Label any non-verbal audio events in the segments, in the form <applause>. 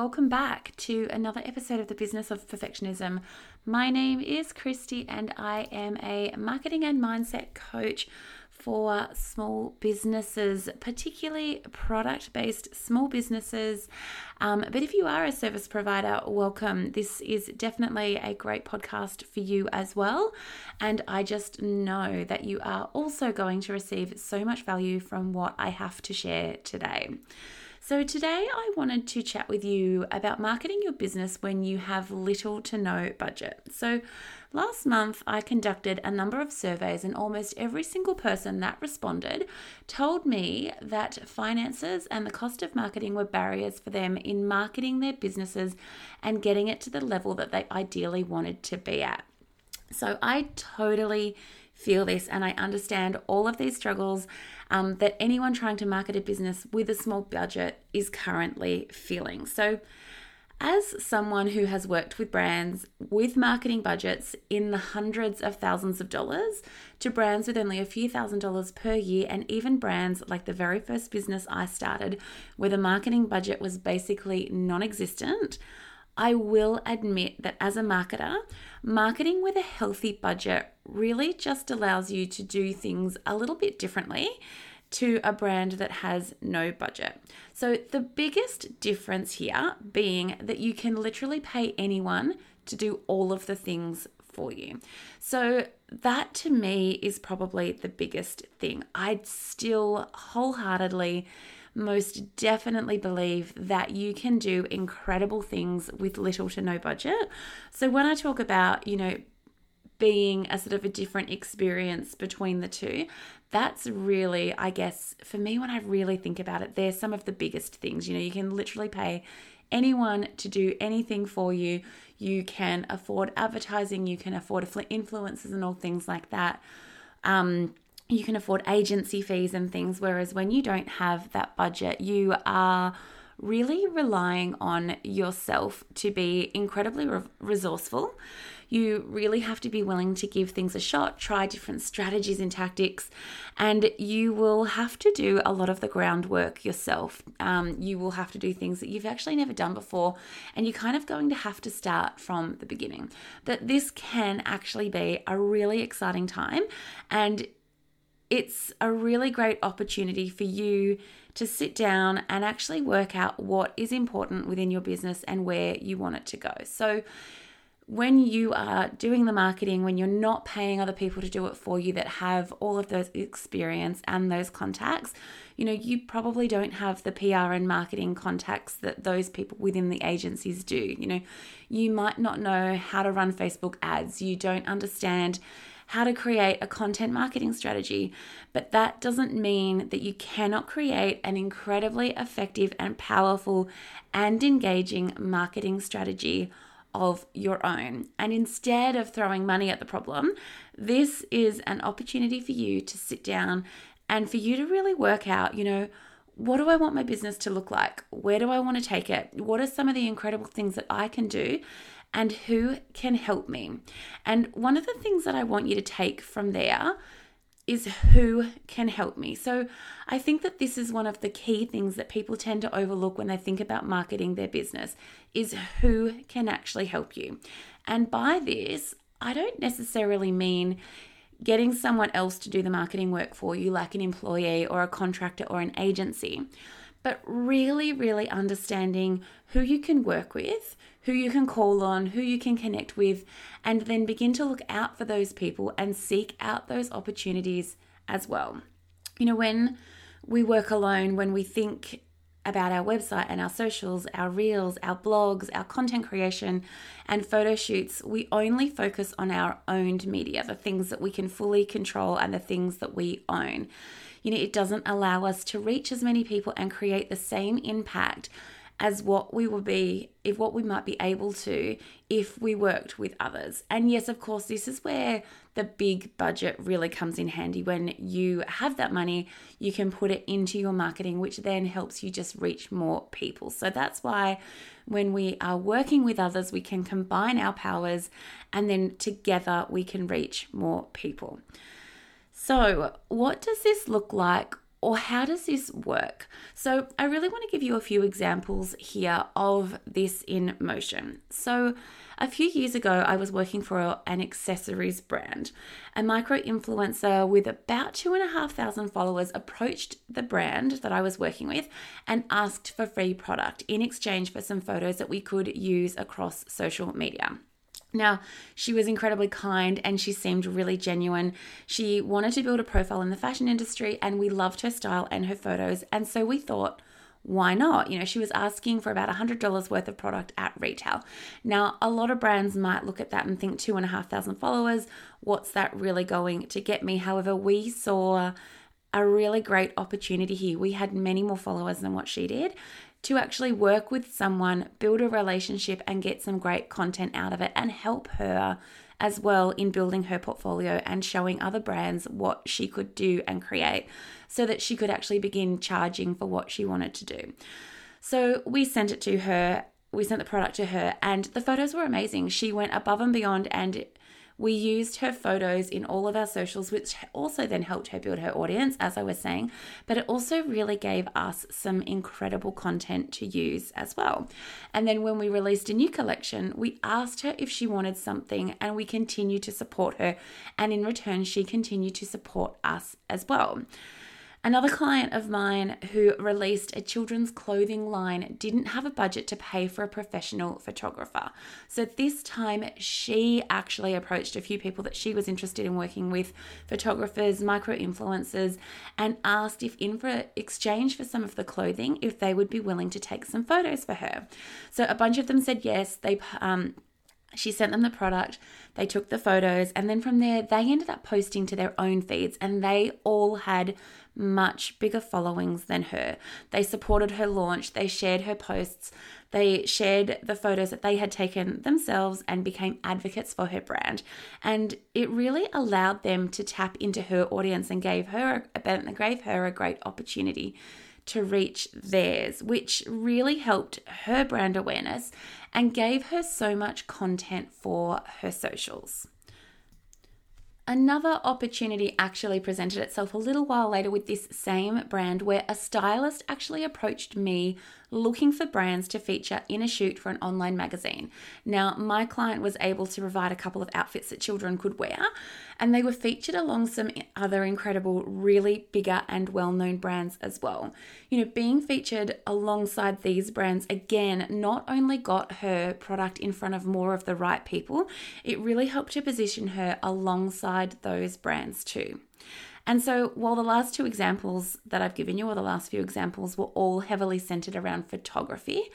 welcome back to another episode of the Business of Perfectionism. My name is Kristy, and I am a marketing and mindset coach for small businesses, particularly product based small businesses. Um, but if you are a service provider, welcome. This is definitely a great podcast for you as well. And I just know that you are also going to receive so much value from what I have to share today. So, today I wanted to chat with you about marketing your business when you have little to no budget. So, last month I conducted a number of surveys, and almost every single person that responded told me that finances and the cost of marketing were barriers for them in marketing their businesses and getting it to the level that they ideally wanted to be at. So, I totally feel this and I understand all of these struggles um, that anyone trying to market a business with a small budget is currently feeling. So, as someone who has worked with brands with marketing budgets in the hundreds of thousands of dollars to brands with only a few thousand dollars per year, and even brands like the very first business I started where the marketing budget was basically non existent, I will admit that as a marketer, marketing with a healthy budget really just allows you to do things a little bit differently to a brand that has no budget. So, the biggest difference here being that you can literally pay anyone to do all of the things for you. So, that to me is probably the biggest thing. I'd still wholeheartedly most definitely believe that you can do incredible things with little to no budget. So when I talk about, you know, being a sort of a different experience between the two, that's really, I guess, for me, when I really think about it, they're some of the biggest things. You know, you can literally pay anyone to do anything for you. You can afford advertising, you can afford influencers and all things like that. Um, you can afford agency fees and things. Whereas when you don't have that budget, you are really relying on yourself to be incredibly re- resourceful. You really have to be willing to give things a shot, try different strategies and tactics, and you will have to do a lot of the groundwork yourself. Um, you will have to do things that you've actually never done before, and you're kind of going to have to start from the beginning. But this can actually be a really exciting time, and it's a really great opportunity for you to sit down and actually work out what is important within your business and where you want it to go. So, when you are doing the marketing, when you're not paying other people to do it for you that have all of those experience and those contacts, you know, you probably don't have the PR and marketing contacts that those people within the agencies do. You know, you might not know how to run Facebook ads, you don't understand how to create a content marketing strategy. But that doesn't mean that you cannot create an incredibly effective and powerful and engaging marketing strategy of your own. And instead of throwing money at the problem, this is an opportunity for you to sit down and for you to really work out, you know, what do I want my business to look like? Where do I want to take it? What are some of the incredible things that I can do? and who can help me. And one of the things that I want you to take from there is who can help me. So I think that this is one of the key things that people tend to overlook when they think about marketing their business is who can actually help you. And by this, I don't necessarily mean getting someone else to do the marketing work for you like an employee or a contractor or an agency but really, really understanding who you can work with, who you can call on, who you can connect with, and then begin to look out for those people and seek out those opportunities as well. You know, when we work alone, when we think about our website and our socials, our reels, our blogs, our content creation, and photo shoots, we only focus on our owned media, the things that we can fully control and the things that we own you know, it doesn't allow us to reach as many people and create the same impact as what we would be if what we might be able to if we worked with others. And yes, of course, this is where the big budget really comes in handy. When you have that money, you can put it into your marketing, which then helps you just reach more people. So that's why when we are working with others, we can combine our powers and then together we can reach more people. So, what does this look like or how does this work? So, I really want to give you a few examples here of this in motion. So, a few years ago, I was working for an accessories brand. A micro influencer with about two and a half thousand followers approached the brand that I was working with and asked for free product in exchange for some photos that we could use across social media. Now, she was incredibly kind and she seemed really genuine. She wanted to build a profile in the fashion industry and we loved her style and her photos. And so we thought, why not? You know, she was asking for about $100 worth of product at retail. Now, a lot of brands might look at that and think two and a half thousand followers, what's that really going to get me? However, we saw a really great opportunity here. We had many more followers than what she did to actually work with someone, build a relationship, and get some great content out of it and help her as well in building her portfolio and showing other brands what she could do and create so that she could actually begin charging for what she wanted to do. So we sent it to her. We sent the product to her, and the photos were amazing. She went above and beyond and we used her photos in all of our socials, which also then helped her build her audience, as I was saying, but it also really gave us some incredible content to use as well. And then when we released a new collection, we asked her if she wanted something and we continued to support her. And in return, she continued to support us as well. Another client of mine who released a children's clothing line didn't have a budget to pay for a professional photographer. So this time she actually approached a few people that she was interested in working with, photographers, micro influencers, and asked if in exchange for some of the clothing, if they would be willing to take some photos for her. So a bunch of them said yes. They um she sent them the product, they took the photos, and then from there, they ended up posting to their own feeds, and they all had much bigger followings than her. They supported her launch, they shared her posts, they shared the photos that they had taken themselves and became advocates for her brand. And it really allowed them to tap into her audience and gave her gave her a great opportunity to reach theirs, which really helped her brand awareness and gave her so much content for her socials. Another opportunity actually presented itself a little while later with this same brand where a stylist actually approached me looking for brands to feature in a shoot for an online magazine. Now, my client was able to provide a couple of outfits that children could wear, and they were featured along some other incredible, really bigger and well known brands as well. You know, being featured alongside these brands again not only got her product in front of more of the right people, it really helped to position her alongside those brands too. And so, while the last two examples that I've given you, or the last few examples, were all heavily centered around photography,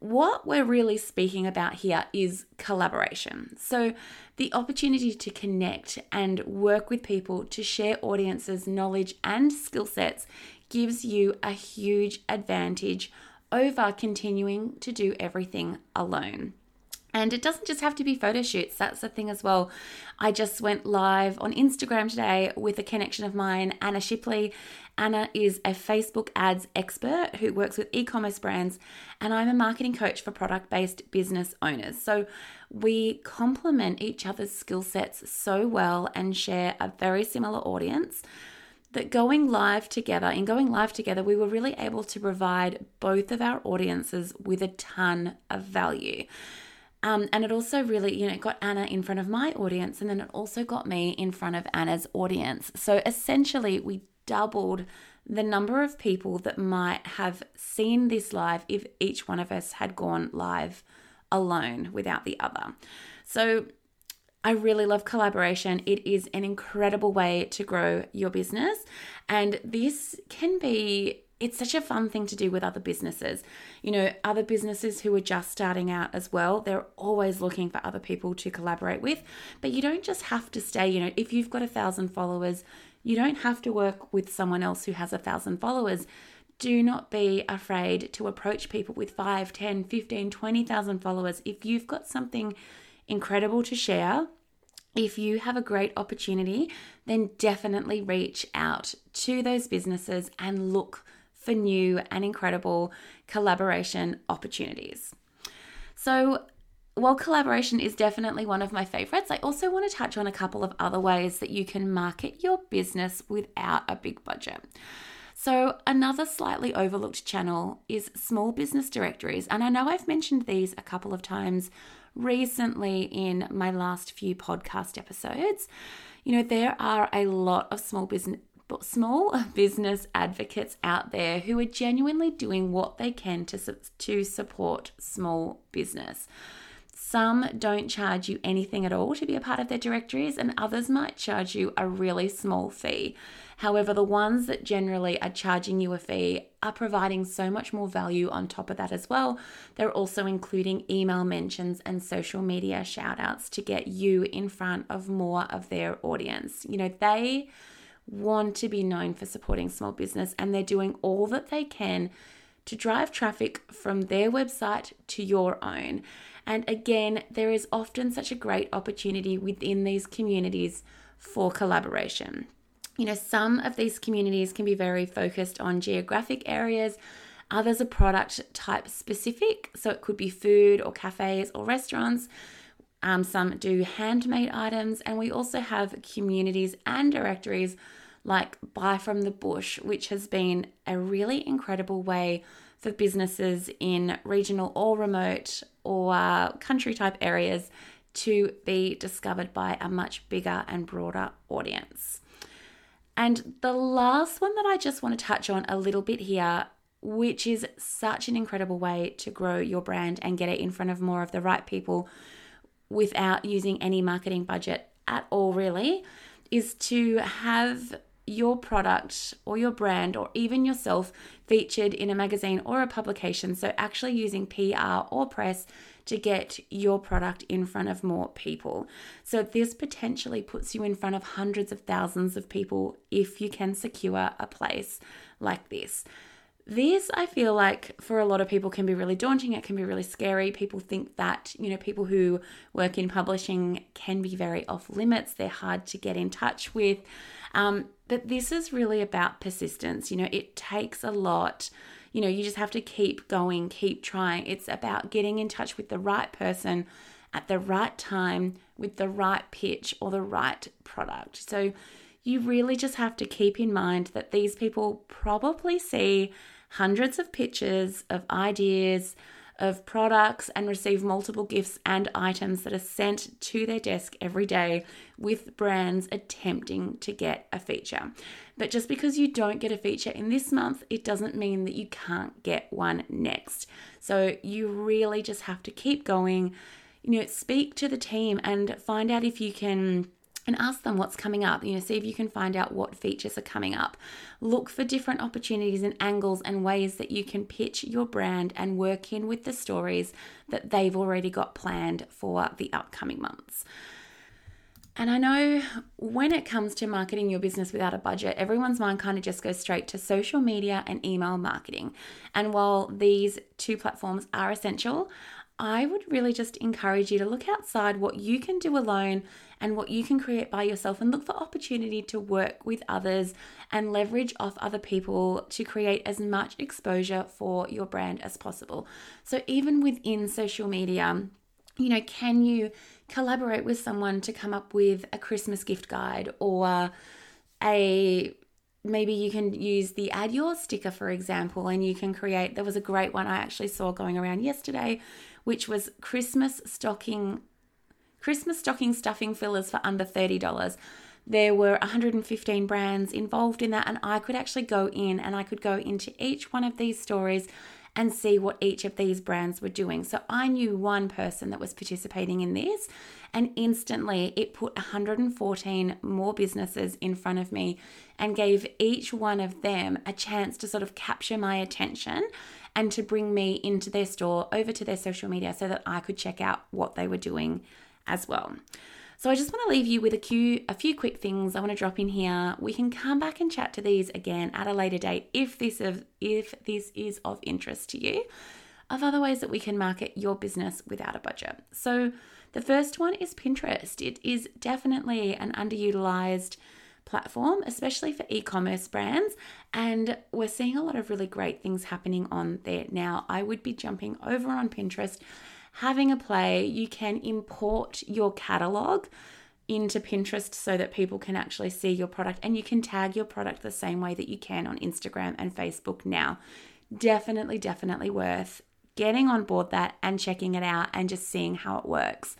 what we're really speaking about here is collaboration. So, the opportunity to connect and work with people to share audiences' knowledge and skill sets gives you a huge advantage over continuing to do everything alone. And it doesn't just have to be photo shoots, that's the thing as well. I just went live on Instagram today with a connection of mine, Anna Shipley. Anna is a Facebook ads expert who works with e commerce brands, and I'm a marketing coach for product based business owners. So we complement each other's skill sets so well and share a very similar audience that going live together, in going live together, we were really able to provide both of our audiences with a ton of value. Um, and it also really, you know, got Anna in front of my audience, and then it also got me in front of Anna's audience. So essentially, we doubled the number of people that might have seen this live if each one of us had gone live alone without the other. So I really love collaboration. It is an incredible way to grow your business. And this can be it's such a fun thing to do with other businesses. You know, other businesses who are just starting out as well, they're always looking for other people to collaborate with. But you don't just have to stay, you know, if you've got a thousand followers, you don't have to work with someone else who has a thousand followers. Do not be afraid to approach people with 5, 10, 15, 20,000 followers. If you've got something incredible to share, if you have a great opportunity, then definitely reach out to those businesses and look for new and incredible collaboration opportunities. So, while collaboration is definitely one of my favorites, I also want to touch on a couple of other ways that you can market your business without a big budget. So, another slightly overlooked channel is small business directories. And I know I've mentioned these a couple of times recently in my last few podcast episodes. You know, there are a lot of small business small business advocates out there who are genuinely doing what they can to, to support small business. Some don't charge you anything at all to be a part of their directories, and others might charge you a really small fee. However, the ones that generally are charging you a fee are providing so much more value on top of that as well. They're also including email mentions and social media shout outs to get you in front of more of their audience. You know, they want to be known for supporting small business and they're doing all that they can to drive traffic from their website to your own. And again, there is often such a great opportunity within these communities for collaboration. You know, some of these communities can be very focused on geographic areas. Others are product type specific, so it could be food or cafes or restaurants. Um, some do handmade items, and we also have communities and directories like Buy from the Bush, which has been a really incredible way for businesses in regional or remote or uh, country type areas to be discovered by a much bigger and broader audience. And the last one that I just want to touch on a little bit here, which is such an incredible way to grow your brand and get it in front of more of the right people without using any marketing budget at all, really, is to have your product or your brand or even yourself featured in a magazine or a publication. So, actually using PR or press to get your product in front of more people. So, this potentially puts you in front of hundreds of thousands of people if you can secure a place like this. This, I feel like, for a lot of people can be really daunting. It can be really scary. People think that, you know, people who work in publishing can be very off limits. They're hard to get in touch with. Um, but this is really about persistence. You know, it takes a lot. You know, you just have to keep going, keep trying. It's about getting in touch with the right person at the right time with the right pitch or the right product. So, you really just have to keep in mind that these people probably see hundreds of pictures of ideas, of products, and receive multiple gifts and items that are sent to their desk every day with brands attempting to get a feature. But just because you don't get a feature in this month, it doesn't mean that you can't get one next. So you really just have to keep going. You know, speak to the team and find out if you can and ask them what's coming up. You know, see if you can find out what features are coming up. Look for different opportunities and angles and ways that you can pitch your brand and work in with the stories that they've already got planned for the upcoming months. And I know when it comes to marketing your business without a budget, everyone's mind kind of just goes straight to social media and email marketing. And while these two platforms are essential, I would really just encourage you to look outside what you can do alone and what you can create by yourself and look for opportunity to work with others and leverage off other people to create as much exposure for your brand as possible. So, even within social media, you know, can you collaborate with someone to come up with a Christmas gift guide or a maybe you can use the add your sticker for example and you can create there was a great one i actually saw going around yesterday which was Christmas stocking Christmas stocking stuffing fillers for under $30. There were 115 brands involved in that and I could actually go in and I could go into each one of these stories and see what each of these brands were doing. So I knew one person that was participating in this, and instantly it put 114 more businesses in front of me and gave each one of them a chance to sort of capture my attention and to bring me into their store over to their social media so that I could check out what they were doing as well. So I just want to leave you with a few a few quick things I want to drop in here. We can come back and chat to these again at a later date if this of if this is of interest to you. Of other ways that we can market your business without a budget. So the first one is Pinterest. It is definitely an underutilized platform, especially for e commerce brands. And we're seeing a lot of really great things happening on there now. I would be jumping over on Pinterest having a play, you can import your catalog into Pinterest so that people can actually see your product and you can tag your product the same way that you can on Instagram and Facebook now. Definitely, definitely worth getting on board that and checking it out and just seeing how it works.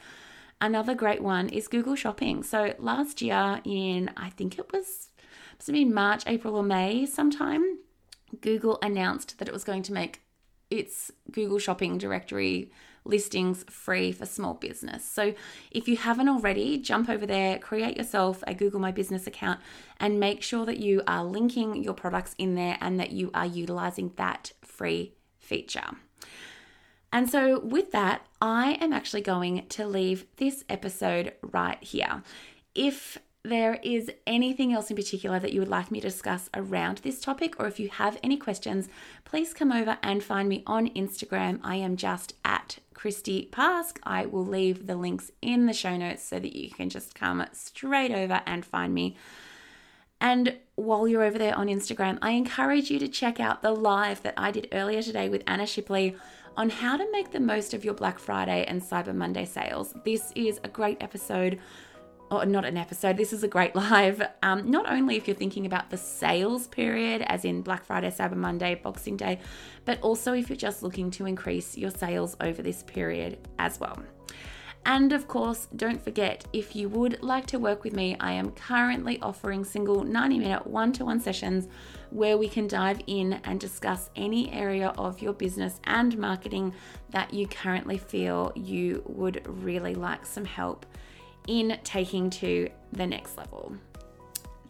Another great one is Google Shopping. So last year in I think it was been March, April, or May sometime, Google announced that it was going to make its Google Shopping directory listings free for small business. So if you haven't already, jump over there, create yourself a Google My Business account, and make sure that you are linking your products in there and that you are utilizing that free feature. And so, with that, I am actually going to leave this episode right here. If there is anything else in particular that you would like me to discuss around this topic, or if you have any questions, please come over and find me on Instagram. I am just at Kristy Pask. I will leave the links in the show notes so that you can just come straight over and find me. And while you're over there on Instagram, I encourage you to check out the live that I did earlier today with Anna Shipley on how to make the most of your Black Friday and Cyber Monday sales. This is a great episode or not an episode, this is a great <laughs> live. Um, not only if you're thinking about the sales period, as in Black Friday, Cyber Monday, Boxing Day, but also if you're just looking to increase your sales over this period as well. And of course, don't forget if you would like to work with me, I am currently offering single 90 minute one to one sessions where we can dive in and discuss any area of your business and marketing that you currently feel you would really like some help in taking to the next level.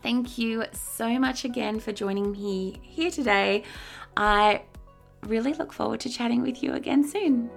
Thank you so much again for joining me here today. I really look forward to chatting with you again soon.